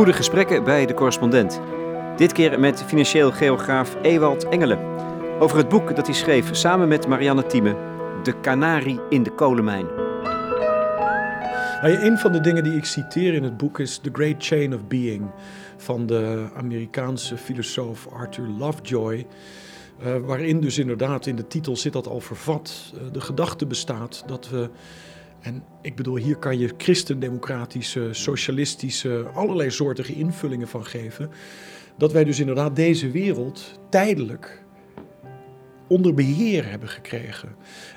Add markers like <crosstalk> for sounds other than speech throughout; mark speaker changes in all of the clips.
Speaker 1: Goede gesprekken bij de correspondent. Dit keer met financieel geograaf Ewald Engelen. Over het boek dat hij schreef samen met Marianne Thieme. De kanarie in de kolenmijn.
Speaker 2: Nou, een van de dingen die ik citeer in het boek is The Great Chain of Being van de Amerikaanse filosoof Arthur Lovejoy. Uh, waarin dus inderdaad in de titel zit dat al vervat. Uh, de gedachte bestaat dat we en ik bedoel, hier kan je christendemocratische, socialistische, allerlei soortige invullingen van geven. Dat wij dus inderdaad deze wereld tijdelijk onder beheer hebben gekregen.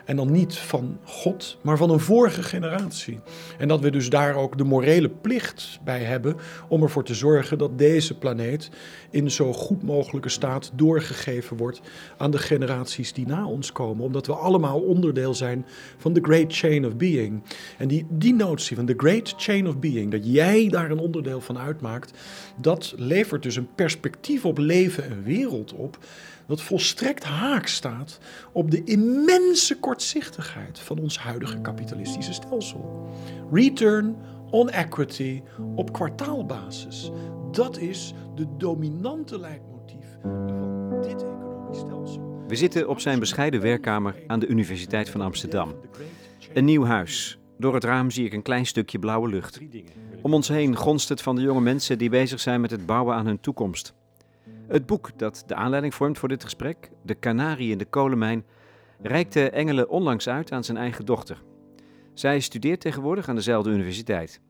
Speaker 2: En dan niet van God, maar van een vorige generatie. En dat we dus daar ook de morele plicht bij hebben om ervoor te zorgen dat deze planeet in zo goed mogelijke staat doorgegeven wordt aan de generaties die na ons komen. Omdat we allemaal onderdeel zijn van de Great Chain of Being. En die, die notie van de Great Chain of Being, dat jij daar een onderdeel van uitmaakt, dat levert dus een perspectief op leven en wereld op dat volstrekt haak staat op de immense kortzichtigheid van ons huidige kapitalistische stelsel. Return on equity op kwartaalbasis. Dat is de dominante leidmotief van dit economisch stelsel.
Speaker 1: We zitten op zijn bescheiden werkkamer aan de Universiteit van Amsterdam. Een nieuw huis. Door het raam zie ik een klein stukje blauwe lucht. Om ons heen gonst het van de jonge mensen die bezig zijn met het bouwen aan hun toekomst. Het boek dat de aanleiding vormt voor dit gesprek, De Canarie in de kolenmijn, reikte Engelen onlangs uit aan zijn eigen dochter. Zij studeert tegenwoordig aan dezelfde universiteit.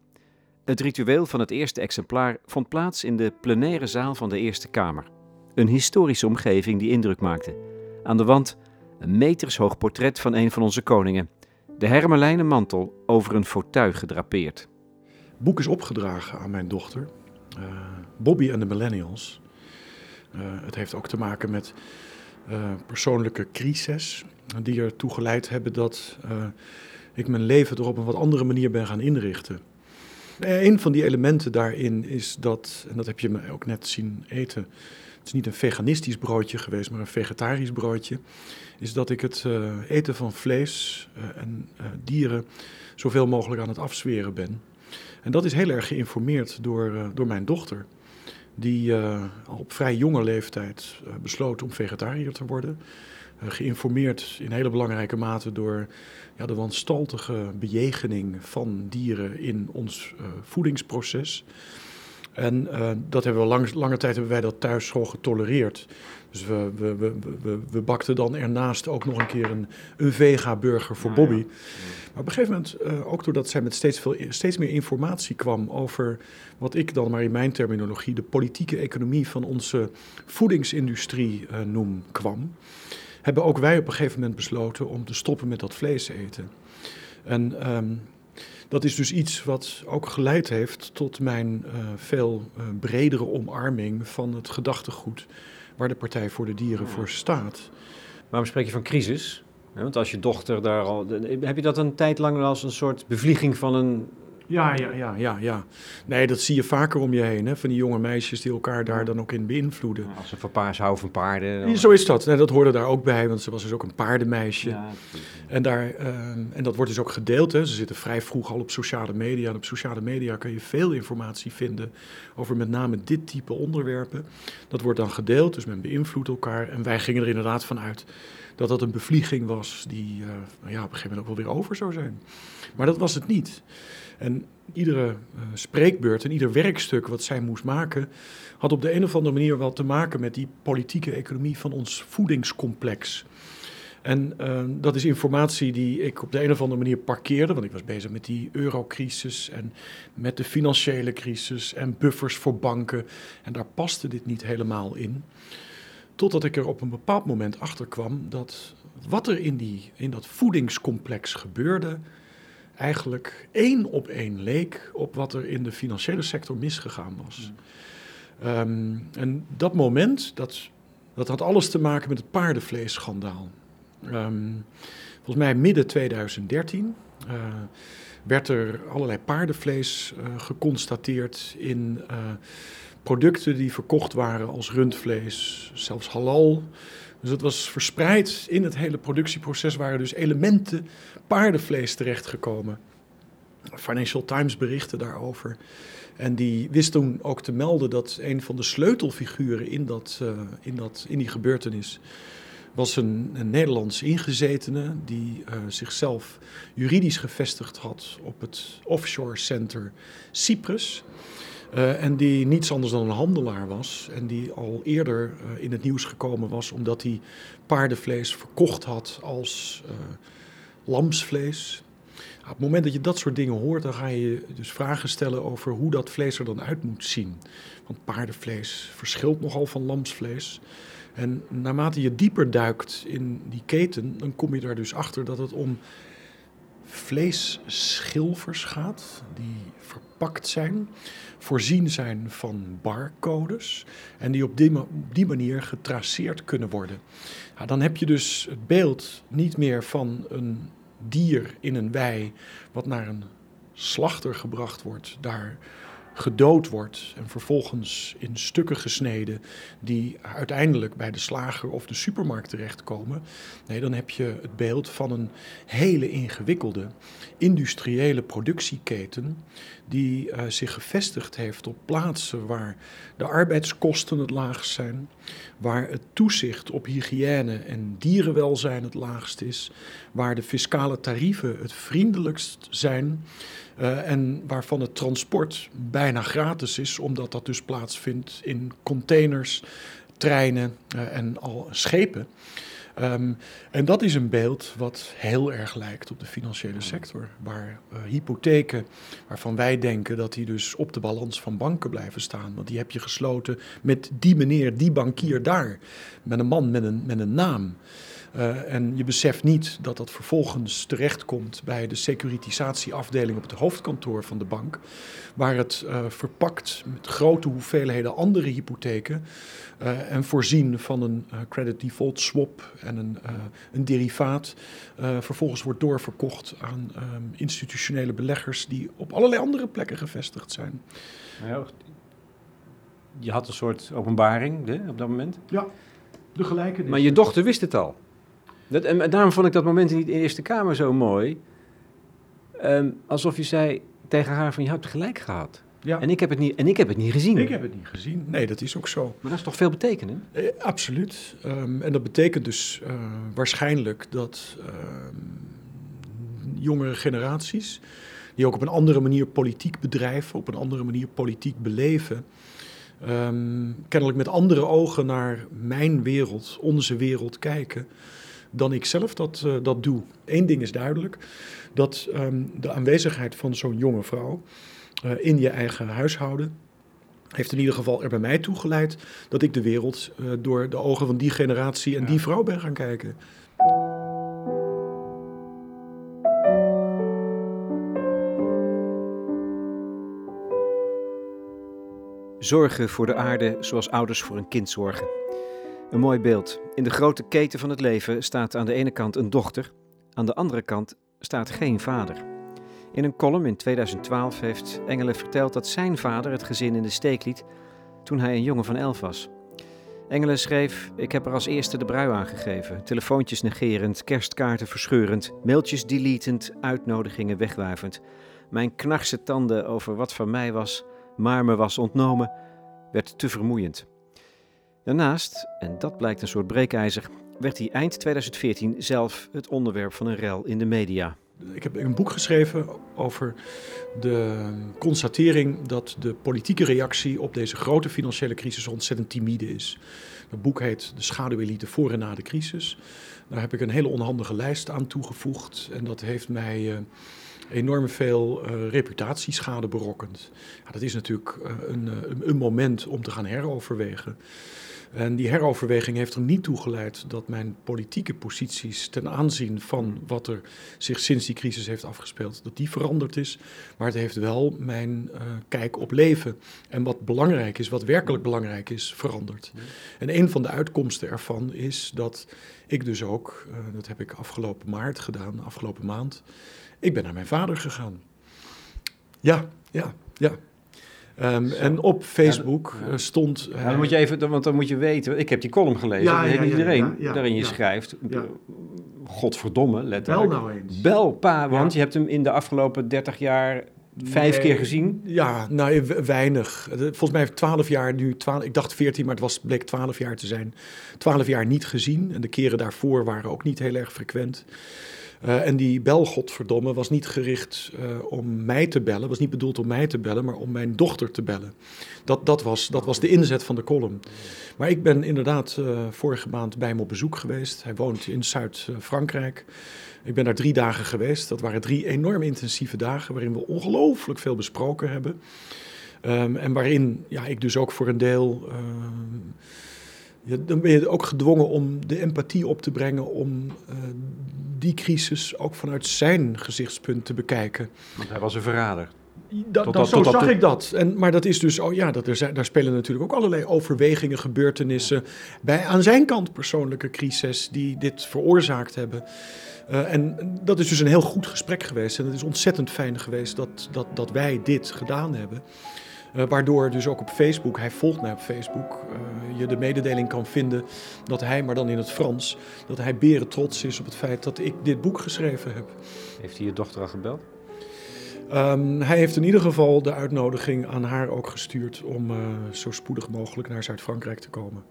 Speaker 1: Het ritueel van het eerste exemplaar vond plaats in de plenaire zaal van de Eerste Kamer. Een historische omgeving die indruk maakte. Aan de wand een metershoog portret van een van onze koningen. De hermelijnen mantel over een fauteuil gedrapeerd.
Speaker 2: Het boek is opgedragen aan mijn dochter, uh, Bobby en de Millennials. Uh, het heeft ook te maken met persoonlijke crises die ertoe geleid hebben dat uh, ik mijn leven er op een wat andere manier ben gaan inrichten. een van die elementen daarin is dat, en dat heb je me ook net zien eten, het is niet een veganistisch broodje geweest, maar een vegetarisch broodje, is dat ik het eten van vlees en dieren zoveel mogelijk aan het afzweren ben. En dat is heel erg geïnformeerd door, door mijn dochter die uh, op vrij jonge leeftijd uh, besloot om vegetariër te worden. Uh, geïnformeerd in hele belangrijke mate door ja, de wanstaltige bejegening van dieren in ons voedingsproces. En dat hebben we lang, lange tijd hebben wij dat thuis gewoon getolereerd. Dus we, we, we, we, we bakten dan ernaast ook nog een keer een, een vega-burger voor Bobby. Maar op een gegeven moment, uh, ook doordat zij met steeds, veel, steeds meer informatie kwam over wat ik dan maar in mijn terminologie de politieke economie van onze voedingsindustrie uh, noem, kwam, hebben ook wij op een gegeven moment besloten om te stoppen met dat vlees eten. En um, dat is dus iets wat ook geleid heeft tot mijn uh, veel bredere omarming van het gedachtegoed waar de Partij voor de Dieren voor staat.
Speaker 1: Waarom spreek je van crisis? want als je dochter daar al. Heb je dat een tijd lang als een soort bevlieging van een
Speaker 2: ja, ja, ja, ja, ja. Nee, dat zie je vaker om je heen. Hè? Van die jonge meisjes die elkaar daar dan ook in beïnvloeden.
Speaker 1: als ze van paars houden van paarden.
Speaker 2: Dan... Ja, zo is dat. Nee, dat hoorde daar ook bij, want ze was dus ook een paardenmeisje. Ja, en, daar, uh, en dat wordt dus ook gedeeld. Hè? Ze zitten vrij vroeg al op sociale media. En op sociale media kan je veel informatie vinden over met name dit type onderwerpen. Dat wordt dan gedeeld, dus men beïnvloedt elkaar. En wij gingen er inderdaad van uit dat dat een bevlieging was die uh, nou ja, op een gegeven moment ook wel weer over zou zijn. Maar dat was het niet. En iedere uh, spreekbeurt en ieder werkstuk wat zij moest maken, had op de een of andere manier wel te maken met die politieke economie van ons voedingscomplex. En uh, dat is informatie die ik op de een of andere manier parkeerde, want ik was bezig met die eurocrisis en met de financiële crisis en buffers voor banken. En daar paste dit niet helemaal in. Totdat ik er op een bepaald moment achter kwam dat wat er in, die, in dat voedingscomplex gebeurde, eigenlijk één op één leek op wat er in de financiële sector misgegaan was. Um, en dat moment, dat, dat had alles te maken met het paardenvleesschandaal. Um, volgens mij midden 2013 uh, eh, werd er allerlei paardenvlees uh, geconstateerd in uh, producten die verkocht waren als rundvlees, zelfs halal. Dus het was verspreid in het hele productieproces, waren dus elementen paardenvlees terechtgekomen. Financial Times berichtte daarover. En die wist toen ook te melden dat een van de sleutelfiguren in, dat, uh, in, dat, in die gebeurtenis was een, Nederlands ingezetene die uh, zichzelf juridisch gevestigd had op het offshore center Cyprus. Uh, en die niets anders dan een handelaar was. En die al eerder uh, in het nieuws gekomen was omdat hij paardenvlees verkocht had als lamsvlees. Op het moment dat je dat soort dingen hoort, dan ga je je dus vragen stellen over hoe dat vlees er dan uit moet zien. Want paardenvlees verschilt nogal van lamsvlees. En naarmate je dieper duikt in die keten, dan kom je daar dus achter dat het om vleesschilvers gaat, die verpakt zijn, voorzien zijn van barcodes en die op die, manier getraceerd kunnen worden. Ja, dan heb je dus het beeld niet meer van een dier in een wei wat naar een slachter gebracht wordt, daar gedood wordt en vervolgens in stukken gesneden die uiteindelijk bij de slager of de supermarkt terechtkomen. Nee, dan heb je het beeld van een hele ingewikkelde industriële productieketen die uh, zich gevestigd heeft op plaatsen waar de arbeidskosten het laagst zijn, waar het toezicht op hygiëne en dierenwelzijn het laagst is, waar de fiscale tarieven het vriendelijkst zijn. Uh, en waarvan het transport bijna gratis is, omdat dat dus plaatsvindt in containers, treinen uh, en al schepen. Um, en dat is een beeld wat heel erg lijkt op de financiële sector, waar uh, hypotheken, waarvan wij denken dat die dus op de balans van banken blijven staan, want die heb je gesloten met die meneer, die bankier daar, met een man met een, met een naam. Uh, en je beseft niet dat dat vervolgens terechtkomt bij de securitisatieafdeling op het hoofdkantoor van de bank, waar het uh, verpakt met grote hoeveelheden andere hypotheken uh, en voorzien van een credit default swap en een, een derivaat, vervolgens wordt doorverkocht aan um, institutionele beleggers die op allerlei andere plekken gevestigd zijn.
Speaker 1: Ja, je had een soort openbaring hè, op dat moment.
Speaker 2: Ja, de gelijkenis.
Speaker 1: Maar je dochter wist het al. Dat, en daarom vond ik dat moment in de Eerste Kamer zo mooi. Um, alsof je zei tegen haar van je hebt gelijk gehad. Ja. En, ik heb het niet, en ik heb het niet gezien.
Speaker 2: Ik heb het niet gezien. Nee, dat is ook zo.
Speaker 1: Maar dat is toch veel betekenen?
Speaker 2: Eh, absoluut. Um, en dat betekent dus uh, waarschijnlijk dat uh, jongere generaties, die ook op een andere manier politiek bedrijven, op een andere manier politiek beleven, um, kennelijk met andere ogen naar mijn wereld, onze wereld kijken dan ik zelf dat, uh, dat doe. Eén ding is duidelijk, dat um, de aanwezigheid van zo'n jonge vrouw uh, in je eigen huishouden heeft in ieder geval er bij mij toe geleid dat ik de wereld uh, door de ogen van die generatie en ja. die vrouw ben gaan kijken.
Speaker 1: Zorgen voor de aarde zoals ouders voor een kind zorgen. Een mooi beeld. In de grote keten van het leven staat aan de ene kant een dochter, aan de andere kant staat geen vader. In een column in 2012 heeft Engelen verteld dat zijn vader het gezin in de steek liet toen hij een jongen van elf was. Engelen schreef: Ik heb er als eerste de brui aangegeven. Telefoontjes negerend, kerstkaarten verscheurend, mailtjes deletend, uitnodigingen wegwuivend. Mijn knarse tanden over wat van mij was, maar me was ontnomen, werd te vermoeiend. Daarnaast, en dat blijkt een soort breekijzer, werd hij eind 2014 zelf het onderwerp van een rel in de media.
Speaker 2: Ik heb een boek geschreven over de constatering dat de politieke reactie op deze grote financiële crisis ontzettend timide is. Het boek heet De schaduwelite voor en na de crisis. Daar heb ik een hele onhandige lijst aan toegevoegd en dat heeft mij uh, enorm veel uh, reputatieschade berokkend. Dat is natuurlijk uh, een, een moment om te gaan heroverwegen. En die heroverweging heeft er niet toe geleid dat mijn politieke posities ten aanzien van wat er zich sinds die crisis heeft afgespeeld, dat die veranderd is. Maar het heeft wel mijn uh, kijk op leven en wat belangrijk is, wat werkelijk belangrijk is, veranderd. En een van de uitkomsten ervan is dat ik dus ook, uh, dat heb ik afgelopen maart gedaan, afgelopen maand, ik ben naar mijn vader gegaan. Ja, ja, ja. Um, en op Facebook ja, ja. stond.
Speaker 1: Ja, dan moet je even, want dan moet je weten. Ik heb die column gelezen. Ja, ja, iedereen daarin je schrijft. Godverdomme, letterlijk.
Speaker 2: Bel nou eens.
Speaker 1: Bel pa, want je hebt hem in de afgelopen 30 jaar vijf keer gezien?
Speaker 2: Ja, nou, weinig. Volgens mij heeft 12 jaar nu, 12, ik dacht 14, maar het was, bleek 12 jaar te zijn. 12 jaar niet gezien en de keren daarvoor waren ook niet heel erg frequent. Uh, en die bel, godverdomme, was niet gericht uh, om mij te bellen. Was niet bedoeld om mij te bellen, maar om mijn dochter te bellen. Dat, dat, was, dat was de inzet van de column. Maar ik ben inderdaad uh, vorige maand bij hem op bezoek geweest. Hij woont in Zuid-Frankrijk. Ik ben daar drie dagen geweest. Dat waren drie enorm intensieve dagen waarin we ongelooflijk veel besproken hebben. Um, en waarin ja, ik dus ook voor een deel. Ja, dan ben je ook gedwongen om de empathie op te brengen. om uh, die crisis ook vanuit zijn gezichtspunt te bekijken.
Speaker 1: Want hij was een verrader.
Speaker 2: Da, dat, zo zag ik dat. En, maar dat is dus, oh ja, dat er zijn, daar spelen natuurlijk ook allerlei overwegingen, gebeurtenissen. bij aan zijn kant persoonlijke crisis die dit veroorzaakt hebben. Uh, en dat is dus een heel goed gesprek geweest. En het is ontzettend fijn geweest dat, dat, dat wij dit gedaan hebben. Uh, waardoor dus ook op Facebook, hij volgt mij op Facebook, uh, je de mededeling kan vinden dat hij, maar dan in het Frans, dat hij beren trots is op het feit dat ik dit boek geschreven heb.
Speaker 1: Heeft hij je dochter al gebeld?
Speaker 2: Um, hij heeft in ieder geval de uitnodiging aan haar ook gestuurd om uh, zo spoedig mogelijk naar Zuid-Frankrijk te komen.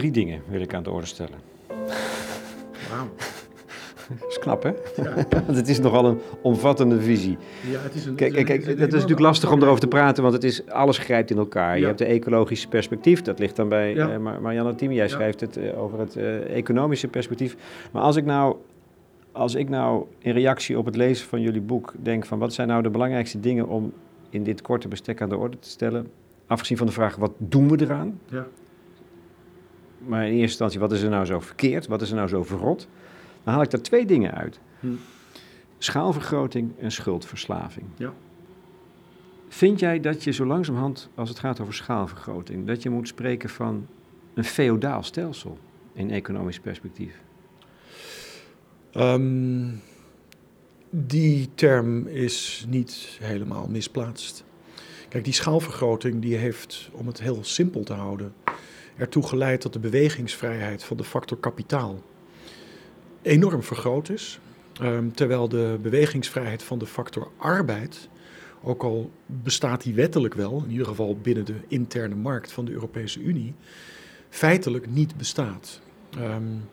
Speaker 1: Drie dingen wil ik aan de orde stellen.
Speaker 2: Wauw. <laughs>
Speaker 1: Dat is knap, hè? Ja. <laughs> want het is nogal een omvattende visie. Ja, het is een, kijk, kijk, kijk het is, natuurlijk lastig om erover te praten, want het is, alles grijpt in elkaar. Je hebt de ecologische perspectief, dat ligt dan bij ja. uh, Marianne Thieme. Jij schrijft het uh, over het uh, economische perspectief. Maar als ik nou als ik nou in reactie op het lezen van jullie boek denk van wat zijn nou de belangrijkste dingen om in dit korte bestek aan de orde te stellen, afgezien van de vraag wat doen we eraan? Ja. Maar in eerste instantie, wat is er nou zo verkeerd? Wat is er nou zo verrot? Dan haal ik daar twee dingen uit. Hm. Schaalvergroting en schuldverslaving. Ja. Vind jij dat je zo langzamerhand, als het gaat over schaalvergroting, dat je moet spreken van een feodaal stelsel in economisch perspectief?
Speaker 2: Um, die term is niet helemaal misplaatst. Kijk, die schaalvergroting die heeft, om het heel simpel te houden, ertoe geleid dat de bewegingsvrijheid van de factor kapitaal enorm vergroot is. Um, terwijl de bewegingsvrijheid van de factor arbeid, ook al bestaat die wettelijk wel, in ieder geval binnen de interne markt van de Europese Unie, feitelijk niet bestaat. Um,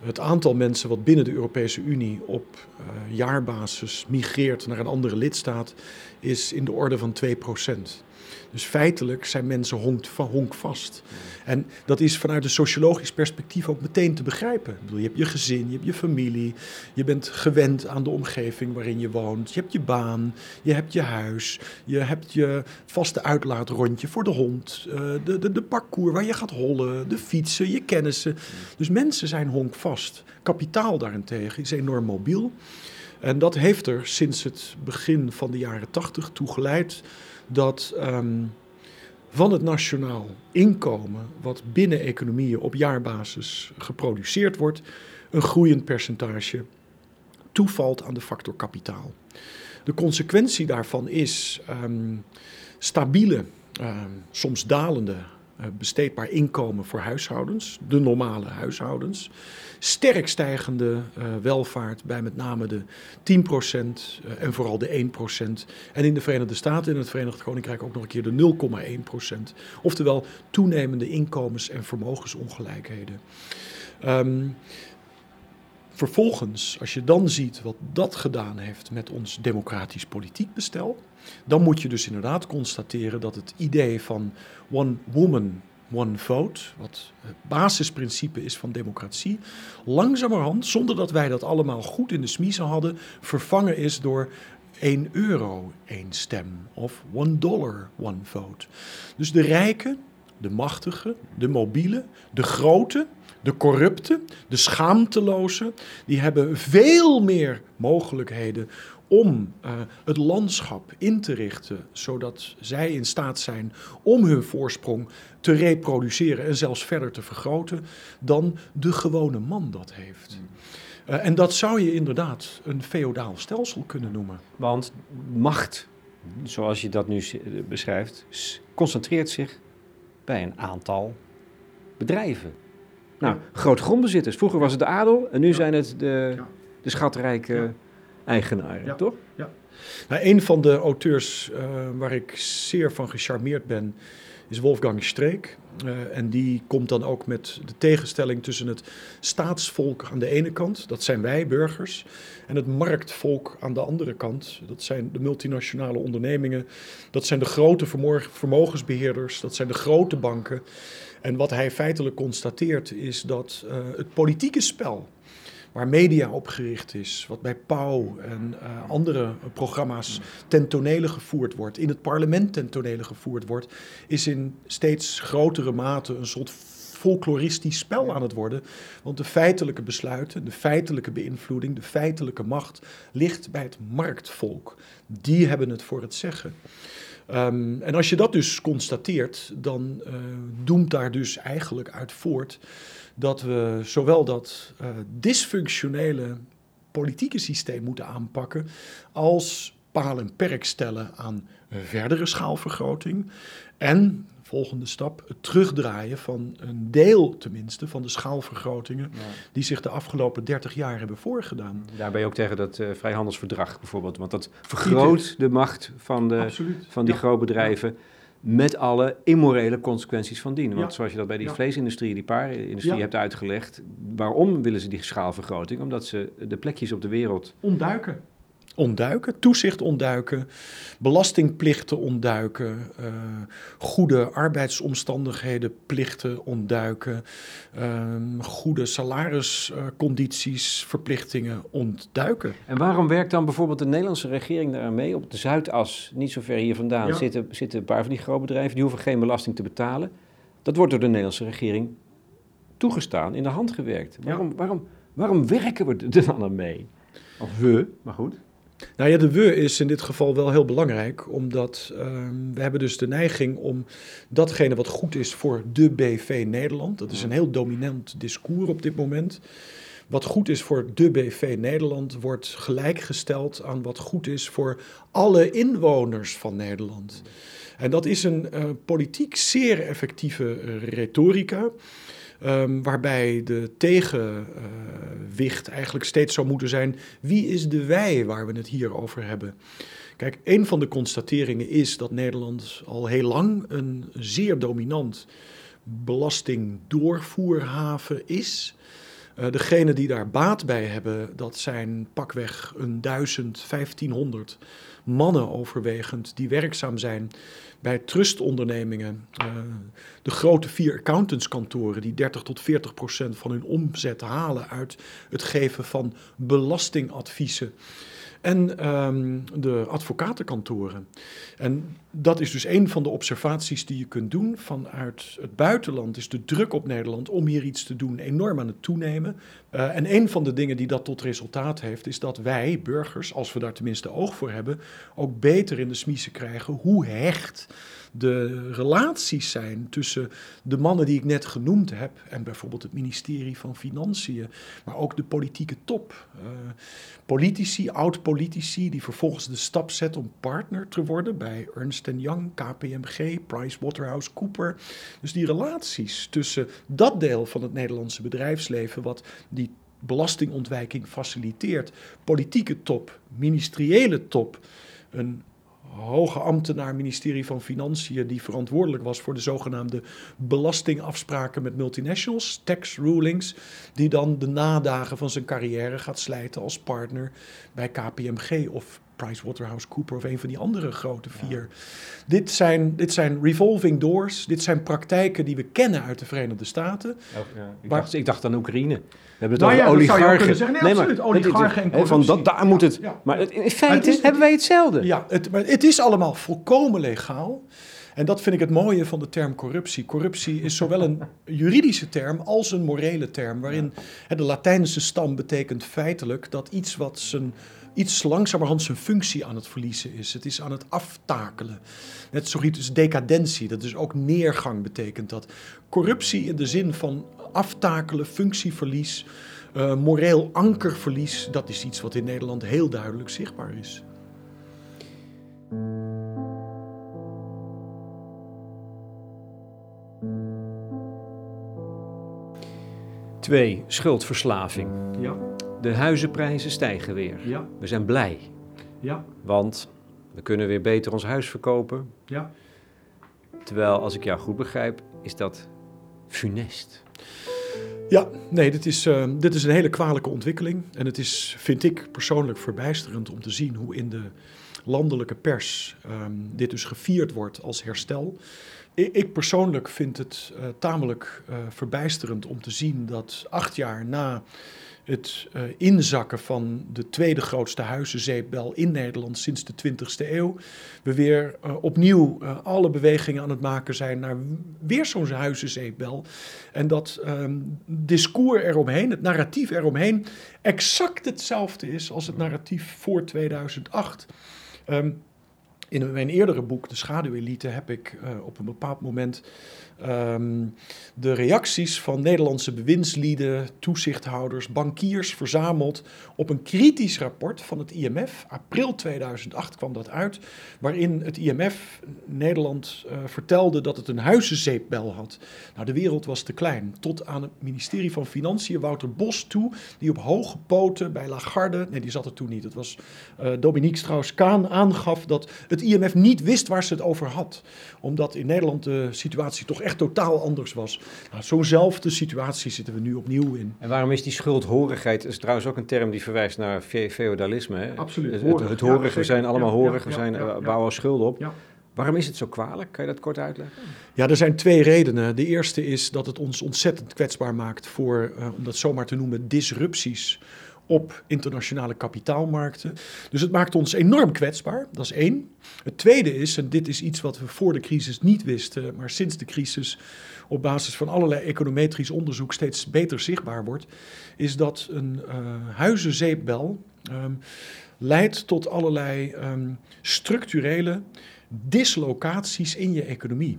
Speaker 2: het aantal mensen wat binnen de Europese Unie op uh, jaarbasis migreert naar een andere lidstaat is in de orde van 2 procent. Dus feitelijk zijn mensen honk, honkvast. En dat is vanuit een sociologisch perspectief ook meteen te begrijpen. Ik bedoel, je hebt je gezin, je hebt je familie, je bent gewend aan de omgeving waarin je woont, je hebt je baan, je hebt je huis, je hebt je vaste uitlaatrondje voor de hond, uh, de, de, de parcours waar je gaat hollen, de fietsen, je kennissen. Dus mensen zijn honkvast. Kapitaal daarentegen is enorm mobiel. En dat heeft er sinds het begin van de jaren tachtig toe geleid dat um, van het nationaal inkomen, wat binnen economieën op jaarbasis geproduceerd wordt, een groeiend percentage toevalt aan de factor kapitaal. De consequentie daarvan is um, stabiele, um, soms dalende besteedbaar inkomen voor huishoudens, de normale huishoudens sterk stijgende uh, welvaart bij met name de 10% uh, eh, en vooral de 1%. En in de Verenigde Staten en het Verenigd Koninkrijk ook nog een keer de 0,1%. Oftewel toenemende inkomens- en vermogensongelijkheden. Um, Vervolgens, als je dan ziet wat dat gedaan heeft met ons democratisch politiek bestel, dan moet je dus inderdaad constateren dat het idee van one woman, one vote, wat het basisprincipe is van democratie, langzamerhand, zonder dat wij dat allemaal goed in de smiezen hadden, vervangen is door 1 euro, één stem. Of 1 dollar, one vote. Dus de rijken, de machtigen, de mobielen, de grote, de corrupte, de schaamteloze, die hebben veel meer mogelijkheden om uh, het landschap in te richten, zodat zij in staat zijn om hun voorsprong te reproduceren en zelfs verder te vergroten, dan de gewone man dat heeft. Uh, en dat zou je inderdaad een feodaal stelsel kunnen noemen.
Speaker 1: Want macht, zoals je dat nu beschrijft, concentreert zich bij een aantal bedrijven. Nou, groot grondbezitters. Vroeger was het de adel en nu zijn het de, de schatrijke eigenaren, toch?
Speaker 2: Ja. Nou, een van de auteurs uh, waar ik zeer van gecharmeerd ben, is Wolfgang Streek. Uh, en die komt dan ook met de tegenstelling tussen het staatsvolk aan de ene kant, dat zijn wij burgers, en het marktvolk aan de andere kant. Dat zijn de multinationale ondernemingen, dat zijn de grote vermogensbeheerders, dat zijn de grote banken. En wat hij feitelijk constateert is dat uh, het politieke spel waar media op gericht is, wat bij Pauw en uh, andere programma's ten tonele gevoerd wordt, in het parlement ten tonele gevoerd wordt, is in steeds grotere mate een soort folkloristisch spel aan het worden. Want de feitelijke besluiten, de feitelijke beïnvloeding, de feitelijke macht ligt bij het marktvolk. Die hebben het voor het zeggen. Um, en als je dat dus constateert, dan uh, doemt daar dus eigenlijk uit voort dat we zowel dat uh, dysfunctionele politieke systeem moeten aanpakken, als paal en perk stellen aan verdere schaalvergroting. En, volgende stap, het terugdraaien van een deel tenminste van de schaalvergrotingen die zich de afgelopen 30 jaar hebben voorgedaan.
Speaker 1: Daar ben je ook tegen dat uh, vrijhandelsverdrag bijvoorbeeld, want dat vergroot de macht van, de, van die ja. grootbedrijven. Ja met alle immorele consequenties van dien. Want zoals je dat bij die vleesindustrie, die paardenindustrie ja. hebt uitgelegd, waarom willen ze die schaalvergroting? Omdat ze de plekjes op de wereld
Speaker 2: ontduiken ontduiken, toezicht ontduiken, belastingplichten ontduiken, uh, goede arbeidsomstandigheden plichten ontduiken, uh, goede salariscondities, verplichtingen ontduiken.
Speaker 1: En waarom werkt dan bijvoorbeeld de Nederlandse regering daar mee? Op de Zuidas, niet zo ver hier vandaan, zitten, zitten een paar van die grootbedrijven, die hoeven geen belasting te betalen. Dat wordt door de Nederlandse regering toegestaan, in de hand gewerkt. Waarom, waarom, waarom werken we er dan aan mee? Of we, maar goed.
Speaker 2: Nou ja, de we is in dit geval wel heel belangrijk, omdat uh, we hebben dus de neiging om datgene wat goed is voor de BV Nederland, dat is een heel dominant discours op dit moment. Wat goed is voor de BV Nederland wordt gelijkgesteld aan wat goed is voor alle inwoners van Nederland. En dat is een uh, politiek zeer effectieve uh, retorica. Um, waarbij de tegenwicht eigenlijk steeds zou moeten zijn: wie is de wij waar we het hier over hebben? Kijk, een van de constateringen is dat Nederland al heel lang een zeer dominant belastingdoorvoerhaven is. Uh, degenen die daar baat bij hebben, dat zijn pakweg een 1000, 1500 mannen overwegend die werkzaam zijn bij trustondernemingen. Uh, de grote vier accountantskantoren die 30 tot 40 procent van hun omzet halen uit het geven van belastingadviezen en um, de advocatenkantoren. En dat is dus een van de observaties die je kunt doen vanuit het buitenland. Is de druk op Nederland om hier iets te doen enorm aan het toenemen. Uh, en een van de dingen die dat tot resultaat heeft, is dat wij, burgers, als we daar tenminste oog voor hebben, ook beter in de smiezen krijgen hoe hecht de relaties zijn tussen de mannen die ik net genoemd heb en bijvoorbeeld het ministerie van Financiën, maar ook de politieke top. Uh, politici, oud-politici, die vervolgens de stap zetten om partner te worden bij Ernst Young, KPMG, PricewaterhouseCooper. Dus die relaties tussen dat deel van het Nederlandse bedrijfsleven, wat die belastingontwijking faciliteert, politieke top, ministeriële top, een hoge ambtenaar, ministerie van Financiën, die verantwoordelijk was voor de zogenaamde belastingafspraken met multinationals, tax rulings, die dan de nadagen van zijn carrière gaat slijten als partner bij KPMG of PricewaterhouseCooper of een van die andere grote vier. Dit, zijn, dit zijn revolving doors, dit zijn praktijken die we kennen uit de Verenigde Staten.
Speaker 1: Oh, ja. ik, dacht, ik, dacht, aan Oekraïne. We hebben het nou over oligarchen.
Speaker 2: Zeggen, nee, absoluut, maar, oligarchen en
Speaker 1: van dat, Daar moet het... Ja, maar in feite is, hebben wij hetzelfde.
Speaker 2: Ja, het, maar het is allemaal volkomen legaal. En dat vind ik het mooie van de term corruptie. Corruptie is zowel een <laughs> juridische term als een morele term, waarin de Latijnse stam betekent feitelijk dat iets wat zijn iets langzamerhand zijn functie aan het verliezen is. Het is aan het aftakelen. Net zoiets decadentie, dat dus ook neergang betekent dat. Corruptie in de zin van aftakelen, functieverlies, eh, moreel ankerverlies, dat is iets wat in Nederland heel duidelijk zichtbaar is.
Speaker 1: Twee, schuldverslaving.
Speaker 2: Ja.
Speaker 1: De huizenprijzen stijgen weer.
Speaker 2: ja,
Speaker 1: We zijn blij,
Speaker 2: ja,
Speaker 1: want we kunnen weer beter ons huis verkopen.
Speaker 2: ja.
Speaker 1: Terwijl, als ik jou goed begrijp, is dat funest.
Speaker 2: Ja, nee, dit is, eh, dit is een hele kwalijke ontwikkeling. En het is, vind ik persoonlijk, verbijsterend om te zien hoe in de landelijke pers ehm, dit dus gevierd wordt als herstel. Ik, ik persoonlijk vind het eh, tamelijk eh, verbijsterend om te zien dat acht jaar na het eh, inzakken van de tweede grootste huizenzeepbel in Nederland sinds de 20e eeuw. We weer eh, opnieuw eh, alle bewegingen aan het maken zijn naar weer zo'n huizenzeepbel. En dat ehm, discours eromheen, het narratief eromheen, exact hetzelfde is als het narratief voor 2008. Ehm, in mijn eerdere boek, De Schaduwelite, heb ik op een bepaald moment ehm, de reacties van Nederlandse bewindslieden, toezichthouders, bankiers verzameld op een kritisch rapport van het IMF. April 2008 kwam dat uit, waarin het IMF Nederland eh, vertelde dat het een huizenzeepbel had. Nou, de wereld was te klein. Tot aan het ministerie van Financiën, Wouter Bos toe, die op hoge poten bij Lagarde, nee die zat er toen niet, het was eh, Dominique Strauss-Kaan, aangaf dat het IMF niet wist waar ze het over had. Omdat in Nederland de situatie toch echt totaal anders was. Nou, Zo'nzelfde situatie zitten we nu opnieuw in.
Speaker 1: En waarom is die schuldhorigheid, is trouwens ook een term die verwijst naar fe- feodalisme. Hè?
Speaker 2: Absoluut,
Speaker 1: Het,
Speaker 2: horig,
Speaker 1: het, het
Speaker 2: ja,
Speaker 1: horig, we zijn allemaal horig, we zijn, eh, bouwen schulden op.
Speaker 2: Ja.
Speaker 1: Waarom is het zo kwalijk? Kan je dat kort uitleggen?
Speaker 2: Ja, er zijn twee redenen. De eerste is dat het ons ontzettend kwetsbaar maakt voor, eh, om dat zomaar te noemen, disrupties op internationale kapitaalmarkten. Dus het maakt ons enorm kwetsbaar, dat is één. Het tweede is, en dit is iets wat we voor de crisis niet wisten, maar sinds de crisis op basis van allerlei econometrisch onderzoek steeds beter zichtbaar wordt, is dat een eh, huizenzeepbel ehm, leidt tot allerlei ehm, structurele dislocaties in je economie.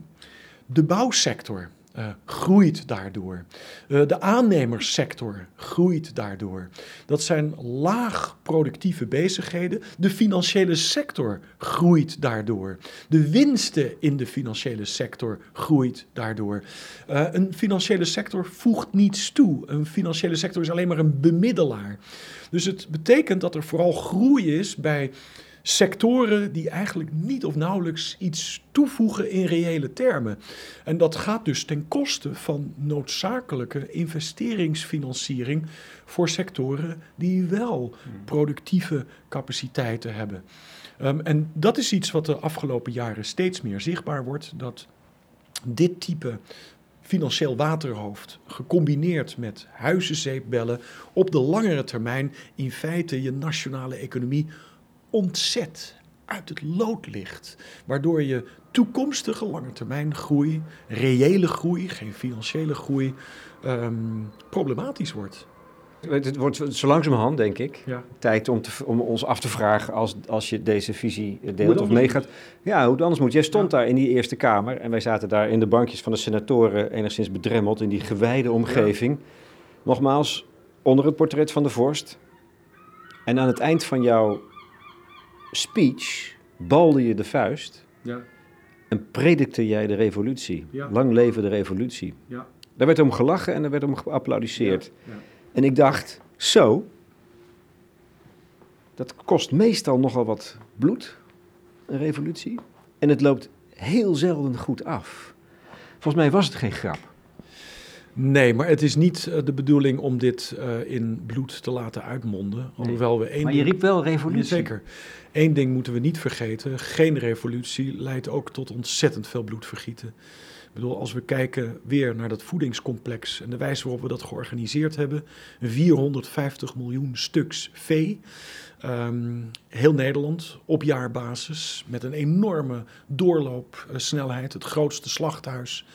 Speaker 2: De bouwsector eh, groeit daardoor. Eh, de aannemerssector groeit daardoor. Dat zijn laag productieve bezigheden. De financiële sector groeit daardoor. De winsten in de financiële sector groeit daardoor. Eh, een financiële sector voegt niets toe. Een financiële sector is alleen maar een bemiddelaar. Dus het betekent dat er vooral groei is bij sectoren die eigenlijk niet of nauwelijks iets toevoegen in reële termen. En dat gaat dus ten koste van noodzakelijke investeringsfinanciering voor sectoren die wel productieve capaciteiten hebben. Um, en dat is iets wat de afgelopen jaren steeds meer zichtbaar wordt, dat dit type financieel waterhoofd, gecombineerd met huizenzeepbellen, op de langere termijn in feite je nationale economie ontzet, uit het lood ligt. Waardoor je toekomstige lange termijn groei, reële groei, geen financiële groei, um, problematisch wordt.
Speaker 1: Het wordt zo langzamerhand, denk ik,
Speaker 2: Ja.
Speaker 1: tijd om, te, om ons af te vragen als, als je deze visie deelt of meegaat. Ja, hoe het anders moet. Jij stond
Speaker 2: Ja.
Speaker 1: daar in die Eerste Kamer en wij zaten daar in de bankjes van de senatoren enigszins bedremmeld in die gewijde omgeving. Nogmaals, onder het portret van de vorst. En aan het eind van jouw speech balde je de vuist
Speaker 2: Ja,
Speaker 1: en predikte jij de revolutie.
Speaker 2: Ja.
Speaker 1: Lang leven de revolutie.
Speaker 2: ja,
Speaker 1: Daar werd om gelachen en er werd om geapplaudisseerd.
Speaker 2: ja.
Speaker 1: En ik dacht, zo, dat kost meestal nogal wat bloed, een revolutie. En het loopt heel zelden goed af. Volgens mij was het geen grap.
Speaker 2: Nee, maar het is niet uh, de bedoeling om dit uh, in bloed te laten uitmonden. Alhoewel we één
Speaker 1: maar je riep wel revolutie.
Speaker 2: Zeker. Eén ding moeten we niet vergeten. Geen revolutie leidt ook tot ontzettend veel bloedvergieten. Ik bedoel, als we kijken weer naar dat voedingscomplex en de wijze waarop we dat georganiseerd hebben. 450 miljoen stuks vee. Um, heel Nederland op jaarbasis met een enorme doorloopsnelheid. Het grootste slachthuis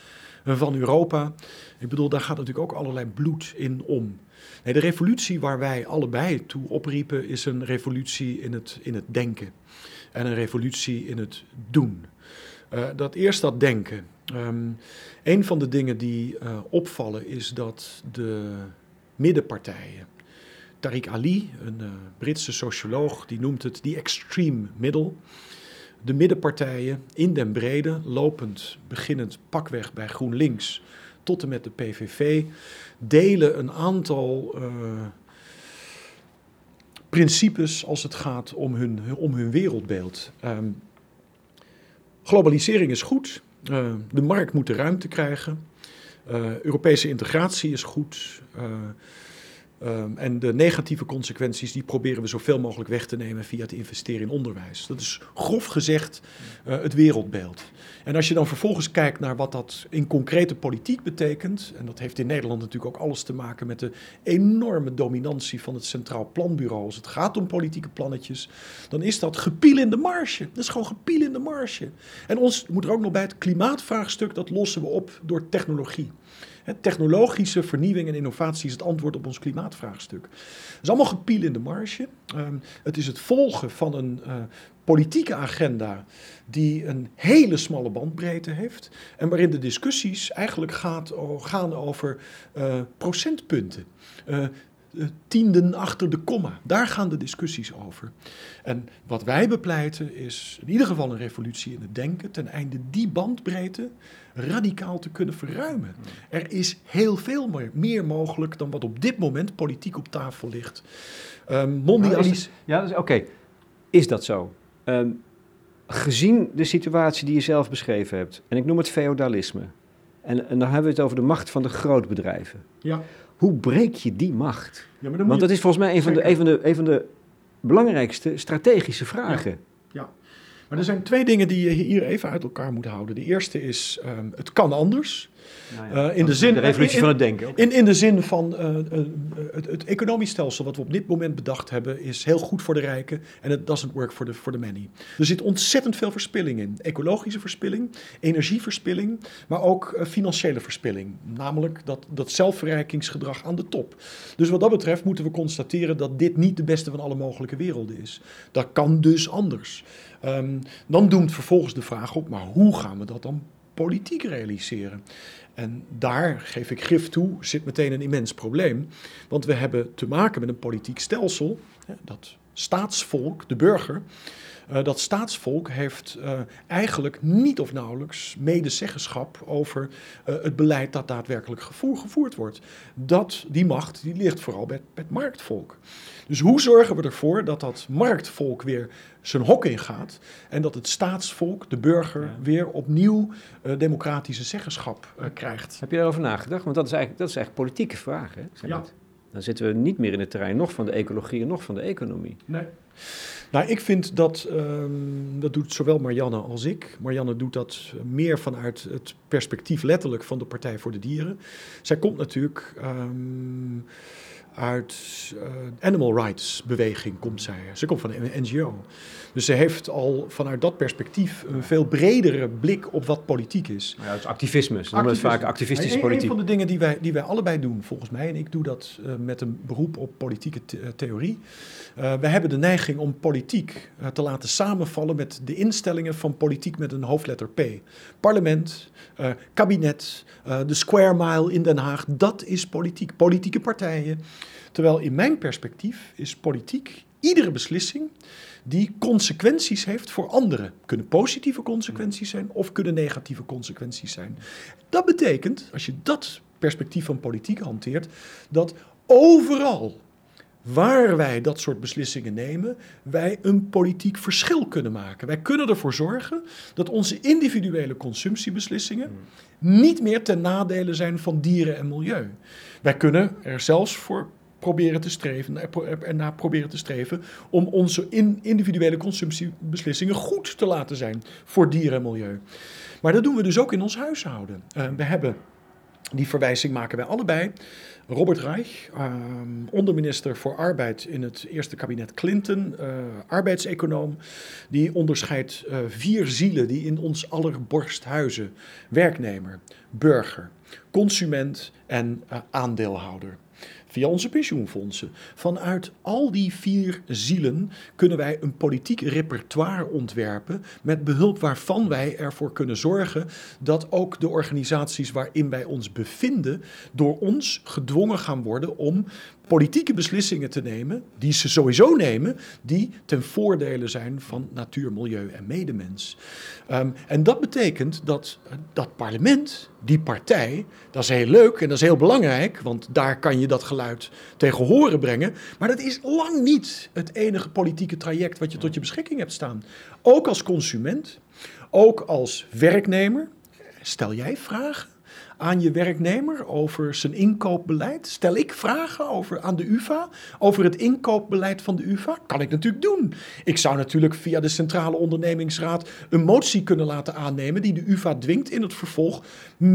Speaker 2: van Europa. Ik bedoel, daar gaat natuurlijk ook allerlei bloed in om. Nee, de revolutie waar wij allebei toe opriepen is een revolutie in het, in het denken. En een revolutie in het doen. Uh, dat eerst dat denken. Um, een van de dingen die uh, opvallen is dat de middenpartijen. Tariq Ali, een uh, Britse socioloog, die noemt het die extreme middle. De middenpartijen in den brede, lopend, beginnend pakweg bij GroenLinks tot en met de PVV delen een aantal uh, principes als het gaat om hun, om hun wereldbeeld. Um, globalisering is goed, uh, de markt moet de ruimte krijgen, uh, Europese integratie is goed. Um, en de negatieve consequenties, die proberen we zoveel mogelijk weg te nemen via het investeren in onderwijs. Dat is grof gezegd uh, het wereldbeeld. En als je dan vervolgens kijkt naar wat dat in concrete politiek betekent, en dat heeft in Nederland natuurlijk ook alles te maken met de enorme dominantie van het Centraal Planbureau als het gaat om politieke plannetjes, dan is dat gepiel in de marge. Dat is gewoon gepiel in de marge. En ons moet er ook nog bij het klimaatvraagstuk, dat lossen we op door technologie. Technologische vernieuwing en innovatie is het antwoord op ons klimaatvraagstuk. Het is allemaal gepiel in de marge. Um, het is het volgen van een uh, politieke agenda die een hele smalle bandbreedte heeft en waarin de discussies eigenlijk gaat, gaan over uh, procentpunten. Uh, tienden achter de komma. Daar gaan de discussies over. En wat wij bepleiten is in ieder geval een revolutie in het denken, ten einde die bandbreedte radicaal te kunnen verruimen. Er is heel veel meer, meer mogelijk dan wat op dit moment politiek op tafel ligt. Um, mondialis...
Speaker 1: Ja, oké. Is dat zo? Um, gezien de situatie die je zelf beschreven hebt, en ik noem het feodalisme, en, en dan hebben we het over de macht van de grootbedrijven.
Speaker 2: Ja.
Speaker 1: Hoe breek je die macht? Ja, Want dat is volgens mij een van, de, een, van de, een van de belangrijkste strategische vragen.
Speaker 2: Ja. ja. Maar er zijn twee dingen die je hier even uit elkaar moet houden. De eerste is, um, het kan anders.
Speaker 1: Nou ja, uh, in de, zin, de revolutie in, van het denken.
Speaker 2: In, in de zin van uh, uh, het, het, economisch stelsel wat we op dit moment bedacht hebben, is heel goed voor de rijken en het doesn't work for the, for the many. Er zit ontzettend veel verspilling in. Ecologische verspilling, energieverspilling, maar ook financiële verspilling. Namelijk dat, dat zelfverrijkingsgedrag aan de top. Dus wat dat betreft moeten we constateren dat dit niet de beste van alle mogelijke werelden is. Dat kan dus anders. Um, dan doemt vervolgens de vraag op, maar hoe gaan we dat dan politiek realiseren? En daar geef ik gif toe, zit meteen een immens probleem. Want we hebben te maken met een politiek stelsel, dat staatsvolk, de burger, uh, dat staatsvolk heeft uh, eigenlijk niet of nauwelijks medezeggenschap over uh, het beleid dat daadwerkelijk gevoer, gevoerd wordt. Dat, die macht die ligt vooral bij het marktvolk. Dus hoe zorgen we ervoor dat dat marktvolk weer zijn hok in gaat en dat het staatsvolk, de burger, ja. weer opnieuw democratische zeggenschap krijgt?
Speaker 1: Heb je daarover nagedacht? Want dat is eigenlijk, dat is eigenlijk politieke vraag. Hè?
Speaker 2: Ja.
Speaker 1: Dan zitten we niet meer in het terrein nog van de ecologie en nog van de economie.
Speaker 2: Nee. Nou, ik vind dat, um, dat doet zowel Marianne als ik. Marianne doet dat meer vanuit het perspectief letterlijk van de Partij voor de Dieren. Zij komt natuurlijk um, uit uh, animal rights beweging, komt zij. Ze komt van een NGO. Dus ze heeft al vanuit dat perspectief een veel bredere blik op wat politiek is.
Speaker 1: Ja, is activisme. Ze noemen het vaak activistische politiek.
Speaker 2: Een van de dingen die wij, die wij allebei doen, volgens mij, en ik doe dat uh, met een beroep op politieke the theorie. Uh, we hebben de neiging om politiek te laten samenvallen met de instellingen van politiek met een hoofdletter P. Parlement, kabinet, de square mile in Den Haag, dat is politiek. Politieke partijen. Terwijl in mijn perspectief is politiek iedere beslissing die consequenties heeft voor anderen. Kunnen positieve consequenties zijn of kunnen negatieve consequenties zijn. Dat betekent, als je dat perspectief van politiek hanteert, dat overal waar wij dat soort beslissingen nemen, wij een politiek verschil kunnen maken. Wij kunnen ervoor zorgen dat onze individuele consumptiebeslissingen niet meer ten nadele zijn van dieren en milieu. Wij kunnen er zelfs voor proberen te streven, ernaar proberen te streven om onze individuele consumptiebeslissingen goed te laten zijn voor dieren en milieu. Maar dat doen we dus ook in ons huishouden. Uh, we hebben, die verwijzing maken wij allebei, Robert Reich, um, onderminister voor Arbeid in het eerste kabinet Clinton, uh, arbeidseconoom, die onderscheidt uh, vier zielen die in ons aller borst huizen: werknemer, burger, consument en uh, aandeelhouder via onze pensioenfondsen. Vanuit al die vier zielen kunnen wij een politiek repertoire ontwerpen met behulp waarvan wij ervoor kunnen zorgen dat ook de organisaties waarin wij ons bevinden door ons gedwongen gaan worden om politieke beslissingen te nemen, die ze sowieso nemen, die ten voordele zijn van natuur, milieu en medemens. Ehm, en dat betekent dat dat parlement, die partij, dat is heel leuk en dat is heel belangrijk, want daar kan je dat geluid tegen horen brengen. Maar dat is lang niet het enige politieke traject wat je tot je beschikking hebt staan. Ook als consument, ook als werknemer. Stel jij vragen? Aan je werknemer over zijn inkoopbeleid? Stel ik vragen over, aan de UvA over het inkoopbeleid van de UvA? Kan ik natuurlijk doen. Ik zou natuurlijk via de Centrale Ondernemingsraad een motie kunnen laten aannemen die de UvA dwingt in het vervolg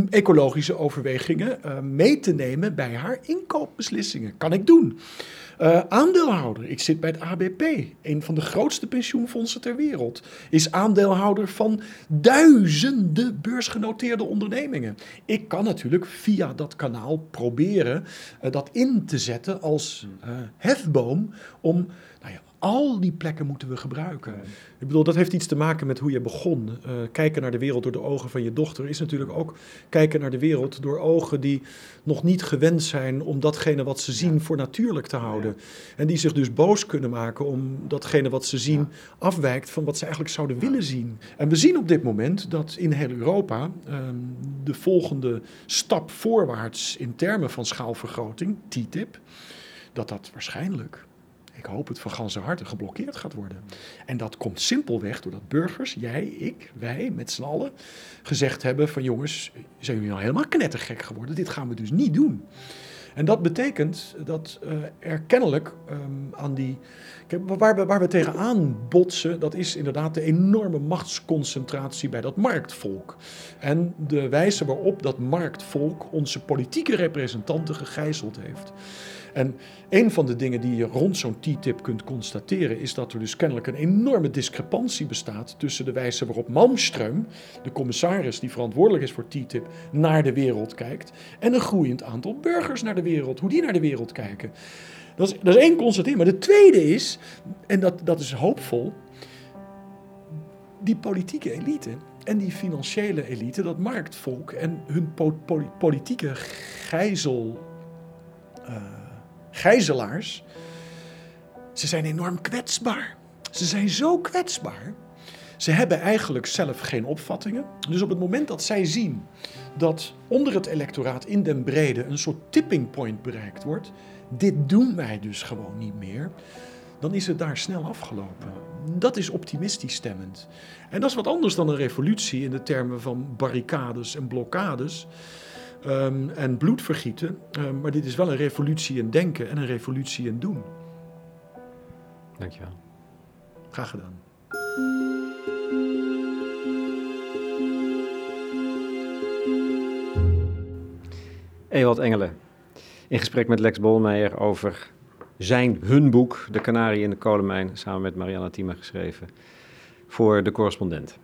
Speaker 2: ecologische overwegingen uh, mee te nemen bij haar inkoopbeslissingen. Kan ik doen. Uh, aandeelhouder, ik zit bij het ABP, een van de grootste pensioenfondsen ter wereld. Is aandeelhouder van duizenden beursgenoteerde ondernemingen. Ik kan natuurlijk via dat kanaal proberen uh, dat in te zetten als uh, hefboom om al die plekken moeten we gebruiken. Ik bedoel, dat heeft iets te maken met hoe je begon. Uh, kijken naar de wereld door de ogen van je dochter is natuurlijk ook kijken naar de wereld door ogen die nog niet gewend zijn om datgene wat ze zien voor natuurlijk te houden. Ja. En die zich dus boos kunnen maken om datgene wat ze zien ja. afwijkt van wat ze eigenlijk zouden willen zien. En we zien op dit moment dat in heel Europa um, de volgende stap voorwaarts in termen van schaalvergroting, TTIP, dat dat waarschijnlijk ik hoop het van ganse harte, geblokkeerd gaat worden. En dat komt simpelweg doordat burgers, jij, ik, wij met z'n allen, gezegd hebben van jongens, zijn jullie nou helemaal knettergek geworden? Dit gaan we dus niet doen. En dat betekent dat uh, er kennelijk um, aan die. Waar, we, waar we tegenaan botsen, dat is inderdaad de enorme machtsconcentratie bij dat marktvolk. En de wijze waarop dat marktvolk onze politieke representanten gegijzeld heeft. En een van de dingen die je rond zo'n TTIP kunt constateren, is dat er dus kennelijk een enorme discrepantie bestaat tussen de wijze waarop Malmström, de commissaris die verantwoordelijk is voor TTIP, naar de wereld kijkt, en een groeiend aantal burgers naar de wereld, hoe die naar de wereld kijken. Dat is, dat is één constatering. Maar de tweede is, en dat, dat is hoopvol, die politieke elite en die financiële elite, dat marktvolk en hun po po politieke gijzel. Uh, gijzelaars, ze zijn enorm kwetsbaar. Ze zijn zo kwetsbaar. Ze hebben eigenlijk zelf geen opvattingen. Dus op het moment dat zij zien dat onder het electoraat in den brede een soort tipping point bereikt wordt, dit doen wij dus gewoon niet meer, dan is het daar snel afgelopen. Dat is optimistisch stemmend. En dat is wat anders dan een revolutie in de termen van barricades en blokkades. Um, en bloedvergieten. Um, maar dit is wel een revolutie in denken en een revolutie in doen.
Speaker 1: Dankjewel.
Speaker 2: Graag gedaan.
Speaker 1: Ewald Engelen, in gesprek met Lex Bolmeijer over zijn, hun boek, De Canarie in de Kolenmijn, samen met Marianne Thieme geschreven, voor de correspondent.